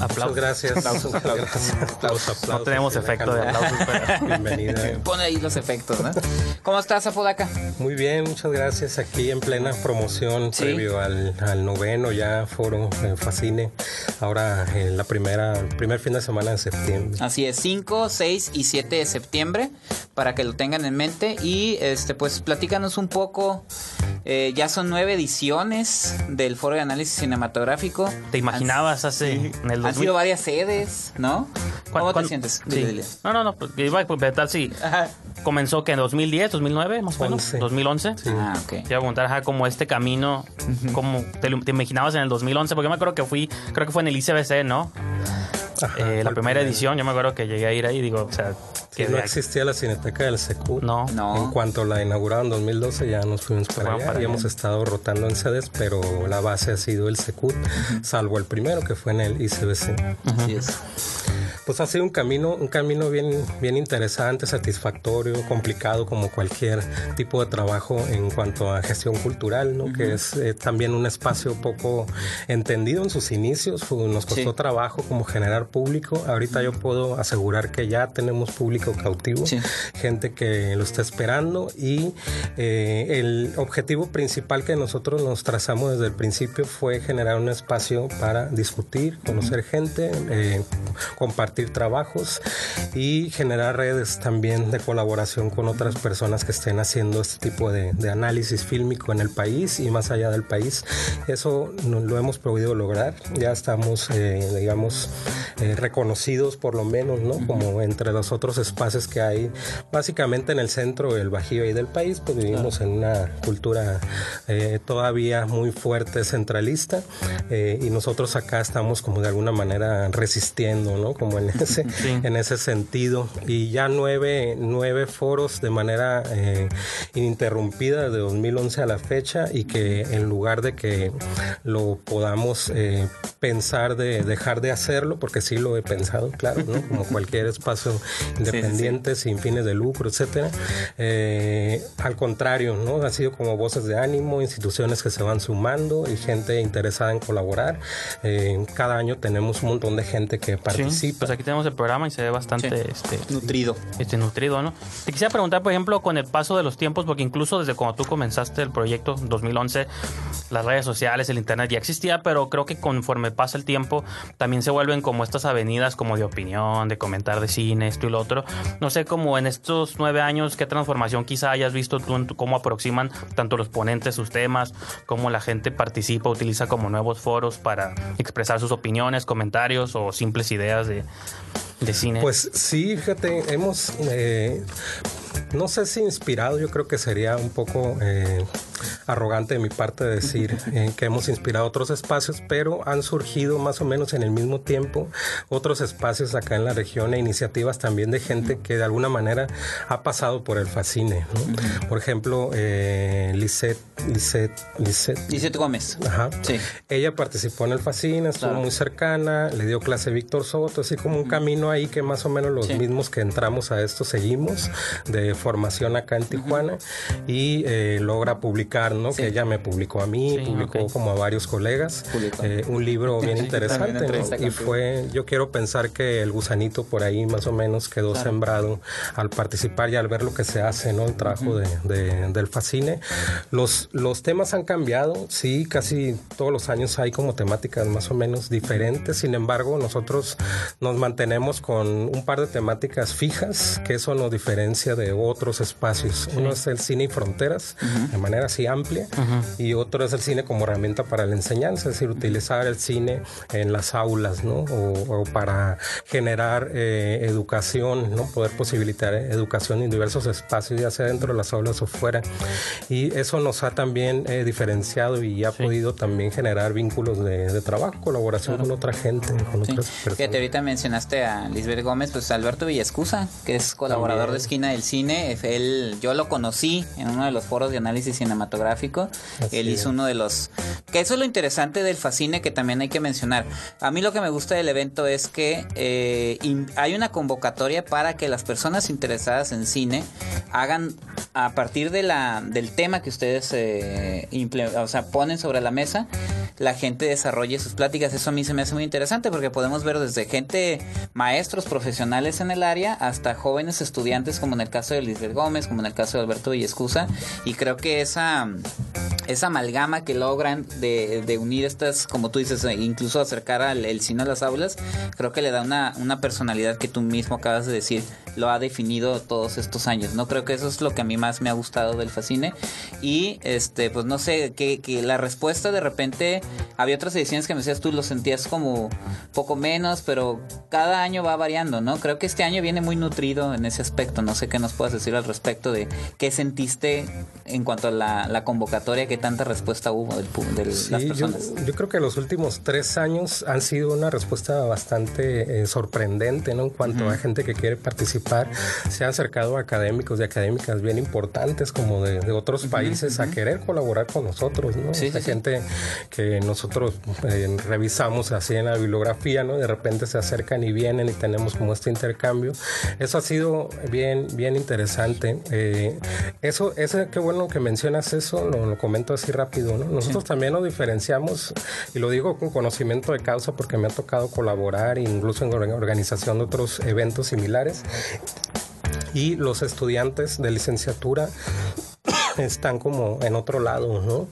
Aplausos. Gracias. Aplausos, aplausos, aplausos, No tenemos efecto de aplausos, pero- Bienvenida. Pone ahí los efectos, ¿no? ¿Cómo estás, Apodaca? Muy bien, muchas gracias. Aquí en plena promoción Sí. previo al, al noveno ya foro en Facine. Ahora en la primera, el primer fin de semana de septiembre. Así es, 5, 6 y 7 de septiembre, para que lo tengan en mente. Y este, pues platícanos un poco. eh, ya son nueve ediciones del Foro de Análisis Cinematográfico. ¿Te imaginabas hace en el Han 2000? sido varias sedes, ¿no? ¿Cuán- ¿Cómo te sientes? sí. Dile, dile. No, no, no. Pues, iba a preguntar si Ajá. comenzó que en 2010, 2009, más o menos. Once. 2011. Sí. Ah, ok. Te iba a preguntar, ajá, como este camino, como te, te imaginabas en el 2011, porque yo me acuerdo que fui, creo que fue en el ICBC, ¿no? Ajá, Eh, la primera primero. edición, yo me acuerdo que llegué a ir ahí, digo, o sea, Que que no existía la Cineteca del Secu. No. No. En cuanto la inauguraron en 2012 ya nos fuimos para allá para y hemos estado rotando en sedes, pero la base ha sido el Secut, salvo el primero que fue en el ICBC. Así es. Pues ha sido un camino, un camino bien, bien interesante, satisfactorio, complicado como cualquier tipo de trabajo en cuanto a gestión cultural, ¿no? Que es eh, también un espacio poco entendido en sus inicios. Nos costó Sí. trabajo como generar público. Ahorita yo puedo asegurar que ya tenemos público cautivo, Sí. gente que lo está esperando y eh, el objetivo principal que nosotros nos trazamos desde el principio fue generar un espacio para discutir, conocer gente, eh, compartir trabajos y generar redes también de colaboración con otras personas que estén haciendo este tipo de, de análisis fílmico en el país y más allá del país. Eso lo hemos podido lograr. Ya estamos, eh, digamos, eh, reconocidos por lo menos, ¿no? Como entre los otros espacios que hay, básicamente en el centro del Bajío y del país, pues vivimos en una cultura eh, todavía muy fuerte centralista eh, y nosotros acá estamos como de alguna manera resistiendo, ¿no? Como en ese, en ese sentido. Y ya nueve, nueve foros de manera eh, ininterrumpida desde 2011 a la fecha y que en lugar de que lo podamos eh, pensar de dejar de hacerlo, porque sí lo he pensado, claro, ¿no? Como cualquier espacio independiente, sin fines de lucro, etcétera. Eh, al contrario, ¿no? Ha sido como voces de ánimo, instituciones que se van sumando y gente interesada en colaborar. Eh, cada año tenemos un montón de gente que participa. Pues aquí tenemos el programa y se ve bastante Sí. este, Nutrido. este nutrido, ¿no? Te quisiera preguntar, por ejemplo, con el paso de los tiempos, porque incluso desde cuando tú comenzaste el proyecto 2011, las redes sociales, el internet ya existía, pero creo que conforme pasa el tiempo también se vuelven como estas avenidas como de opinión, de comentar de cine, esto y lo otro. No sé, como en estos nueve años, qué transformación quizá hayas visto tú en tu- cómo aproximan tanto los ponentes sus temas, cómo la gente participa, utiliza como nuevos foros para expresar sus opiniones, comentarios o simples ideas de, de cine. Pues sí, fíjate, hemos, eh, no sé si inspirado, yo creo que sería un poco eh, arrogante de mi parte decir eh, que hemos inspirado otros espacios, pero han surgido más o menos en el mismo tiempo otros espacios acá en la región e iniciativas también de gente que de alguna manera ha pasado por el fascine. ¿no? Por ejemplo, eh, Lisette, Lisette, Gómez. Ajá. Sí. Ella participó en el Facina, estuvo Claro. muy cercana, le dio clase Víctor Soto, así como un camino ahí que más o menos los Sí. mismos que entramos a esto seguimos, de formación acá en Tijuana, y eh, logra publicar, ¿no? Sí. Que ella me publicó a mí, Sí, publicó ok. como a varios colegas, eh, un libro bien interesante, ¿no? Y fue, yo quiero pensar que el gusanito por ahí más o menos quedó sembrado al participar y al ver lo que se hace, ¿no? El trabajo de, de- del Facine. Los los temas han cambiado, sí, casi todos los años hay como temáticas más o menos diferentes, sin embargo nosotros nos mantenemos con un par de temáticas fijas, que eso nos diferencia de otros espacios. Uno es el cine y fronteras, de manera así amplia, y otro es el cine como herramienta para la enseñanza, es decir, utilizar el cine en las aulas, ¿no? O, o para generar eh, educación, ¿no? Poder posibilitar eh, educación en diversos espacios, ya sea dentro de las aulas o fuera. Y eso nos ha también eh, diferenciado y ha podido también generar vínculos de, de trabajo, colaboración con otra gente, con Sí. otras Fíjate, personas. ahorita mencionaste a Lisbeth Gómez, pues Alberto Villescusa, que es colaborador También. de Esquina del Cine. Él, yo lo conocí en uno de los foros de análisis cinematográfico. Así Él hizo uno de los... Que eso es lo interesante del Fascine que también hay que mencionar. A mí lo que me gusta del evento es que eh, in- hay una convocatoria para que las personas interesadas en cine hagan a partir de la, del tema que ustedes eh, o sea, ponen sobre la mesa, la gente desarrolle sus pláticas. Eso a mí se me hace muy interesante porque podemos ver desde gente, maestros profesionales en el área, hasta jóvenes estudiantes, como en el caso de Lisbeth Gómez, como en el caso de Alberto Villescusa. Y creo que esa, esa amalgama que logran de, de unir estas, como tú dices, eh, incluso acercar al el cine a las aulas, creo que le da una, una personalidad que tú mismo acabas de decir, lo ha definido todos estos años. No creo que eso es lo que a mí más me ha gustado del Fascine. Y este, pues no sé, que, que la respuesta de repente, había otras ediciones que me decías tú, lo sentías como poco menos, pero cada año va variando, ¿no? Creo que este año viene muy nutrido en ese aspecto. No sé qué nos puedas decir al respecto de qué sentiste en cuanto a la, la convocatoria, qué tanta respuesta hubo de Sí, las personas. yo creo que los últimos tres años han sido una respuesta bastante eh, sorprendente, ¿no? En cuanto a gente que quiere participar, se ha acercado a académicos y académicas bien importantes como de, de otros países a querer colaborar con nosotros, ¿no? Sí, O sea, sí, sí. gente que nosotros eh, revisamos así en la bibliografía, ¿no? De repente se acercan y vienen y tenemos como este intercambio. Eso ha sido bien, bien interesante. Eh, eso, eso, qué bueno que mencionas eso, lo, lo comento así rápido, ¿no? Nosotros también nos diferenciamos, y lo digo con conocimiento de causa porque me ha tocado colaborar, incluso en or- organización de otros eventos similares. Y los estudiantes de licenciatura están como en otro lado, ¿no?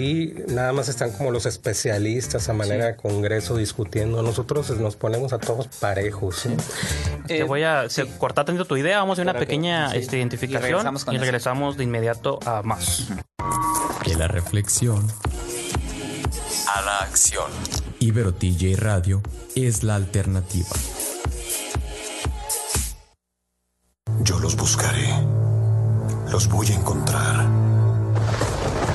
Y nada más están como los especialistas a manera de congreso discutiendo. Nosotros nos ponemos a todos parejos. ¿no? Te Eh, voy a sí. cortar tantito tu idea, vamos a hacer una pequeña sí. este, identificación Y regresamos y regresamos de inmediato a más. De la reflexión a la acción. Ibero TJ Radio es la alternativa. Yo los buscaré. Los voy a encontrar.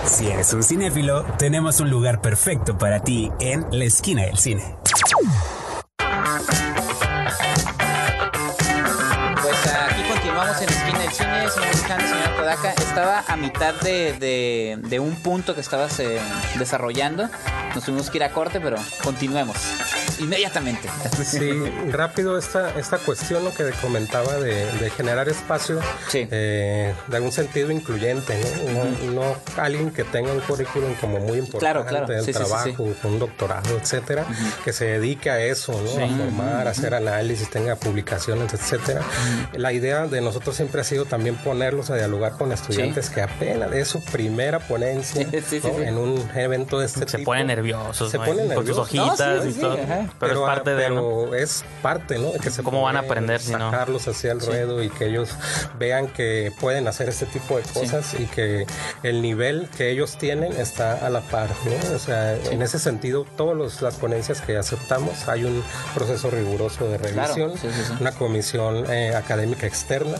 Si eres un cinéfilo, tenemos un lugar perfecto para ti en la esquina del cine. Pues aquí continuamos en la esquina del cine, señor Alejandro, señor Kodaka. Estaba a mitad de, de- de un punto que estabas eh, desarrollando. Nos tuvimos que ir a corte, pero continuemos. Inmediatamente. Sí, rápido esta, esta cuestión lo que comentaba de, de generar espacio Sí. eh, de algún sentido incluyente, ¿no? No, no alguien que tenga un currículum como muy importante Claro, claro. del Sí, trabajo, un doctorado, etcétera, que se dedique a eso, ¿no? A formar, a hacer análisis, tenga publicaciones, etcétera. La idea de nosotros siempre ha sido también ponerlos a dialogar con estudiantes que apenas es su primera ponencia Sí, sí, sí, ¿no? sí. en un evento de este Se tipo. ponen nerviosos, Se ¿no? ponen con sus nerviosos. hojitas No, sí, y sí, todo. ajá. Pero, es parte de, ¿no? pero es parte, ¿no? De que se ¿Cómo van a aprender si no? sacarlos hacia el ruedo y que ellos vean que pueden hacer este tipo de cosas y que el nivel que ellos tienen está a la par, ¿no? O sea, en ese sentido, todas las ponencias que aceptamos hay un proceso riguroso de Claro, revisión, sí, sí, sí. una comisión eh, académica externa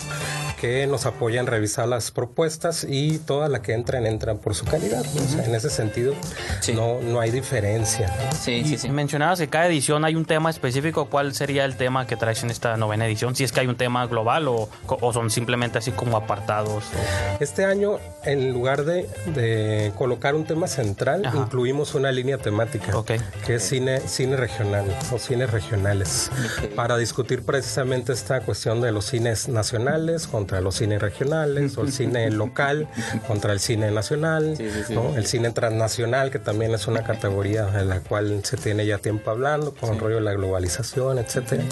que nos apoya en revisar las propuestas y toda la que entran entran por su calidad. ¿no? O sea, en ese sentido, Sí. no, no hay diferencia. Sí, sí, sí. Y mencionabas que cada edición hay un tema específico. ¿Cuál sería el tema que traes en esta novena edición? Si es que hay un tema global o, o son simplemente así como apartados. o- Este año, en lugar de, de colocar un tema central, Ajá. incluimos una línea temática, que es cine, cine regional o cines regionales, para discutir precisamente esta cuestión de los cines nacionales contra contra los cines regionales o el cine local contra el cine nacional, Sí, sí, sí. ¿no? el cine transnacional, que también es una categoría en la cual se tiene ya tiempo hablando, con el rollo de la globalización, etcétera.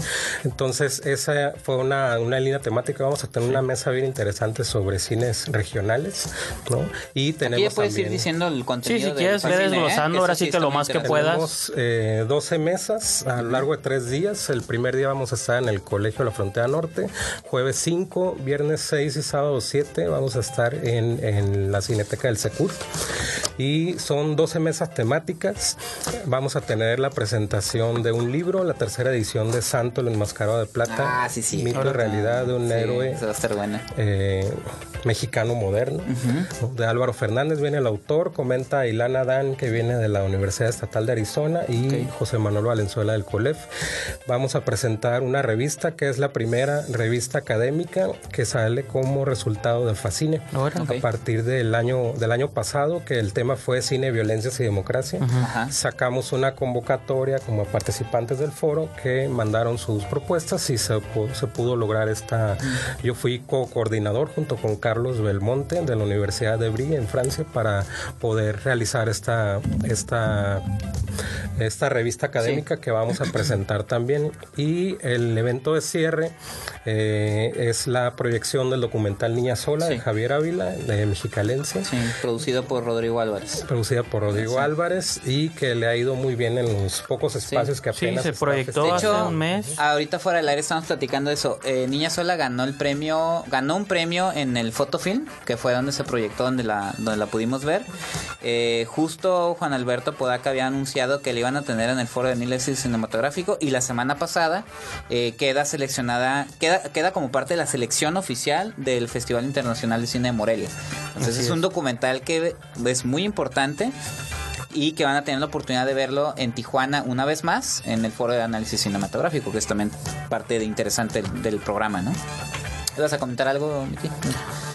Entonces, esa fue una, una línea temática. Vamos a tener una mesa bien interesante sobre cines regionales, ¿no? Y Aquí tenemos ya puedes ir también- diciendo el contenido. Sí, si quieres, ve cine, ¿eh? desglosando ahora sí que lo más que puedas. tenemos eh, 12 mesas a lo largo de tres días. El primer día vamos a estar en el Colegio de la Frontera Norte, jueves 5, viernes 6 y sábado 7 vamos a estar en, en la Cineteca del Secur. Y son 12 mesas temáticas. Vamos a tener la presentación de un libro, la tercera edición de Santo, el enmascarado de plata. Ah, sí, sí. Mito y realidad de un Sí, héroe Eso va a estar bueno. eh, mexicano moderno. ¿no? De Álvaro Fernández viene el autor, comenta Ilana Dan, que viene de la Universidad Estatal de Arizona, y José Manuel Valenzuela del COLEF. Vamos a presentar una revista que es la primera revista académica que sale como resultado de Fascine. Ahora. A partir del año, del año pasado, que el tema fue cine, violencias y democracia, sacamos una convocatoria como participantes del foro que mandaron sus propuestas y se, se pudo lograr esta. Yo fui co-coordinador junto con Carlos Belmonte de la Universidad de Brie en Francia para poder realizar esta, esta, esta revista académica que vamos a presentar también. Y el evento de cierre eh, es la proyección del documental Niña Sola de. Javier Ávila, de Mexicalense Sí, producido por Rodrigo Álvarez. producida por Rodrigo Álvarez y que le ha ido muy bien en los pocos espacios que Sí, apenas se proyectó De festejando. hace hecho, un mes. ahorita fuera del aire estamos platicando eso. Eh, Niña Sola ganó el premio, ganó un premio en el Fotofilm, que fue donde se proyectó, donde la, donde la pudimos ver. Eh, justo Juan Alberto Podaca había anunciado que le iban a tener en el foro de análisis cinematográfico y la semana pasada eh, queda seleccionada, queda, queda como parte de la selección oficial del Festival Internacional de Cine de Morelia. Entonces Así es un es. documental que es muy importante y que van a tener la oportunidad de verlo en Tijuana una vez más en el foro de análisis cinematográfico, que es también parte de interesante del, del programa, ¿no? ¿Vas a comentar algo, Miki?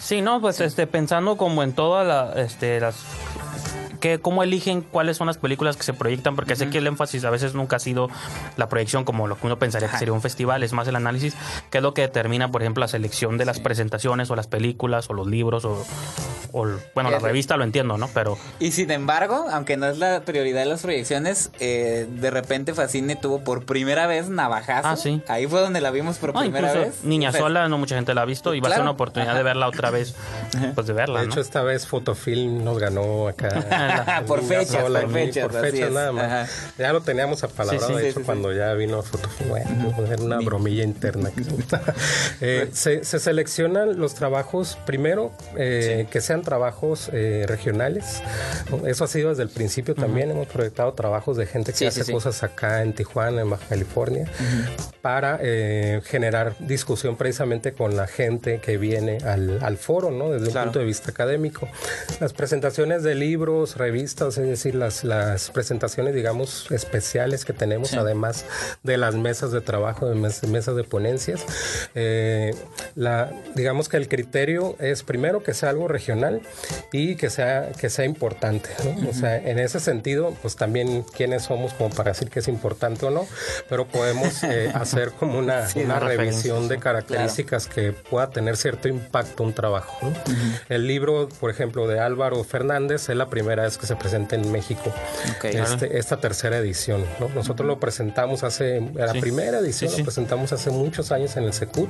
Sí, no, pues este, pensando como en todas la, este, las que cómo eligen cuáles son las películas que se proyectan, porque sé que el énfasis a veces nunca ha sido la proyección como lo que uno pensaría que sería un festival, es más el análisis, que es lo que determina, por ejemplo, la selección de las presentaciones o las películas o los libros o, bueno, la revista lo entiendo, ¿no? Pero Y sin embargo, aunque no es la prioridad de las proyecciones, eh, de repente Facine tuvo por primera vez Navajazo. Ah, sí. Ahí fue donde la vimos por primera vez. Niña Sola, no mucha gente la ha visto y va a ser una oportunidad Ajá. de verla otra vez, pues de verla, De ¿no? hecho, esta vez Fotofilm nos ganó acá. Por fechas, Sola, por fechas, Por fechas nada más. Ajá. Ya lo teníamos apalabrado, Sí, sí, de hecho, sí, cuando ya vino Fotofilm. Bueno, era una bromilla interna. Eh, se, se seleccionan los trabajos, primero, eh, que sean trabajos eh, regionales. Eso ha sido desde el principio también. Hemos proyectado trabajos de gente que hace cosas acá en Tijuana, en Baja California, para eh, generar discusión precisamente con la gente que viene al, al foro, ¿no? Desde un punto de vista académico. Las presentaciones de libros, revistas, es decir, las, las presentaciones, digamos, especiales que tenemos, Sí. además de las mesas de trabajo, de mes- mesas de ponencias. Eh, la, digamos que el criterio es primero que sea algo regional y que sea, que sea importante. ¿no? O sea, en ese sentido, pues también quiénes somos como para decir que es importante o no, pero podemos eh, hacer como una, Sí, una revisión de características que pueda tener cierto impacto un trabajo. ¿no? El libro, por ejemplo, de Álvaro Fernández es la primera vez que se presenta en México Ok. este- esta tercera edición. ¿no? Nosotros lo presentamos hace, la Sí. primera edición Sí, sí. lo presentamos hace muchos años en el Secut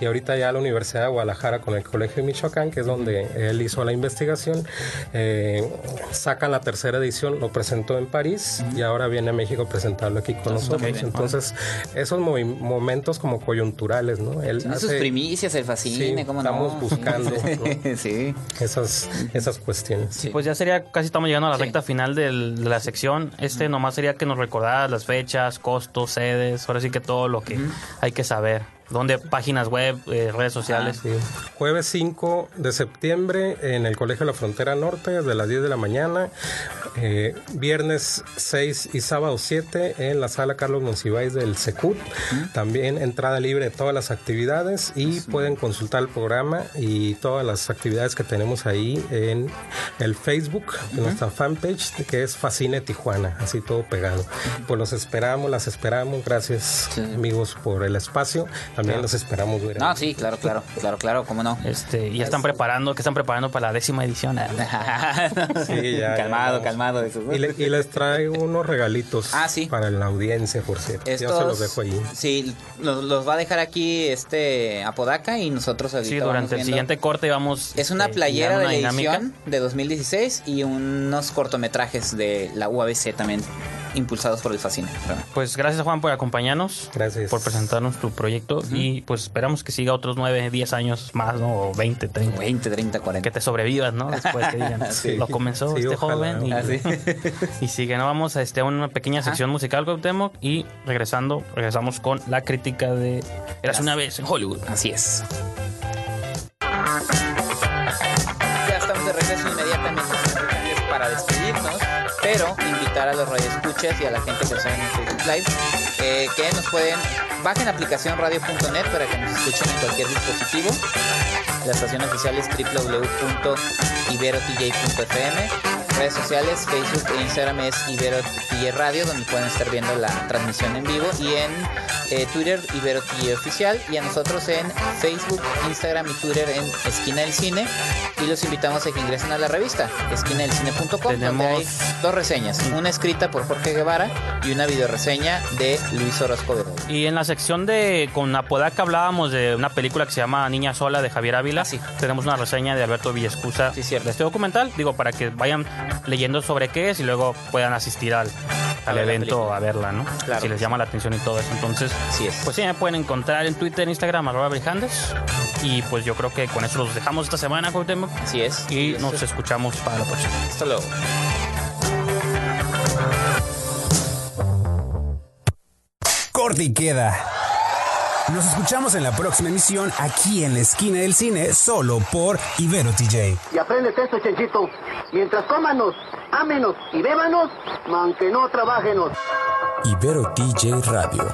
y ahorita ya la Universidad de Guadalajara con el Colegio de Michoacán, que es donde él hizo la investigación, eh, sacan la tercera edición, lo presentó en París y ahora viene a México a presentarlo aquí con nosotros. Entonces, esos momentos como coyunturales, ¿no? Él Tiene sus hace primicias, el fascine, Sí, ¿cómo estamos no? buscando, Sí. sí. esas, esas cuestiones. Sí. Pues ya sería, casi estamos llegando a la Sí. recta final del- de la sección. Este nomás sería que nos recordaras las fechas, costos, sedes, ahora sí que todo lo que hay que saber. ¿Dónde? Páginas web, eh, redes sociales. Sí. Jueves 5 de septiembre en el Colegio de la Frontera Norte, desde las 10 de la mañana. Eh, viernes 6 y sábado 7 en la sala Carlos Monsiváis del Secut. También entrada libre de todas las actividades y pueden consultar el programa y todas las actividades que tenemos ahí en el Facebook, nuestra fanpage, que es Fascine Tijuana, así todo pegado. Pues los esperamos, las esperamos. Gracias, amigos, por el espacio. También los esperamos ver. No, sí, claro, claro, claro, claro, cómo no. Este, y ya están preparando, que están preparando para la décima edición. Sí, ya, ya, calmado, vamos. calmado. Eso. Y, le- y les traigo unos regalitos Ah, sí. para la audiencia, por cierto. Ya se Estos- los dejo ahí. Sí, los, los va a dejar aquí este Apodaca y nosotros ahorita Sí, durante el siguiente corte vamos. Es una eh, playera creando de una la dinámica. edición de 2016 y unos cortometrajes de la UABC también impulsados por el Fascine. Pues gracias Juan por acompañarnos. Gracias. Por presentarnos tu proyecto y pues esperamos que siga otros 9, 10 años más, ¿no? O 20, 30. 20, 30, 40. Que te sobrevivas, ¿no? Después que digan, Sí. lo comenzó Sí, este ojalá. joven y, Ah, sí. y sigue. No vamos a, este, a una pequeña sección musical con Temo y regresando, regresamos con la crítica de Eras una vez en Hollywood. Así es. Invitar a los radioescuchas y a la gente que está en el Facebook Live eh, que nos pueden bajen aplicación radio.net para que nos escuchen en cualquier dispositivo. La estación oficial es www.iberotj.fm. Redes sociales, Facebook e Instagram es Ibero TJ Radio, donde pueden estar viendo la transmisión en vivo. Y en eh, Twitter, Ibero TJ Oficial. Y a nosotros en Facebook, Instagram y Twitter en Esquina del Cine. Y los invitamos a que ingresen a la revista, esquinadelcine.com, donde hay dos reseñas. Una escrita por Jorge Guevara y una videoreseña de Luis Orozco Bedoya. Y en la sección de con Apodaca hablábamos de una película que se llama Niña Sola de Javier Ávila. Ah, sí. Tenemos una reseña de Alberto Villescusa Sí, cierto. de este documental. Digo, para que vayan leyendo sobre qué es y luego puedan asistir al, al evento a verla, ¿no? Claro. Si les llama la atención y todo eso. Entonces, Así es. pues sí, me pueden encontrar en Twitter, Instagram, arroba Brijandes. Y pues yo creo que con eso los dejamos esta semana, Cuauhtémoc. Así es. Y nos escuchamos para la próxima. Hasta luego. Corte y queda. Nos escuchamos en la próxima emisión aquí en la esquina del cine, solo por Ibero TJ. Y aprendes esto, Chenchito. Mientras cómanos, ámenos y bébanos, aunque no trabajenos. Ibero TJ Radio.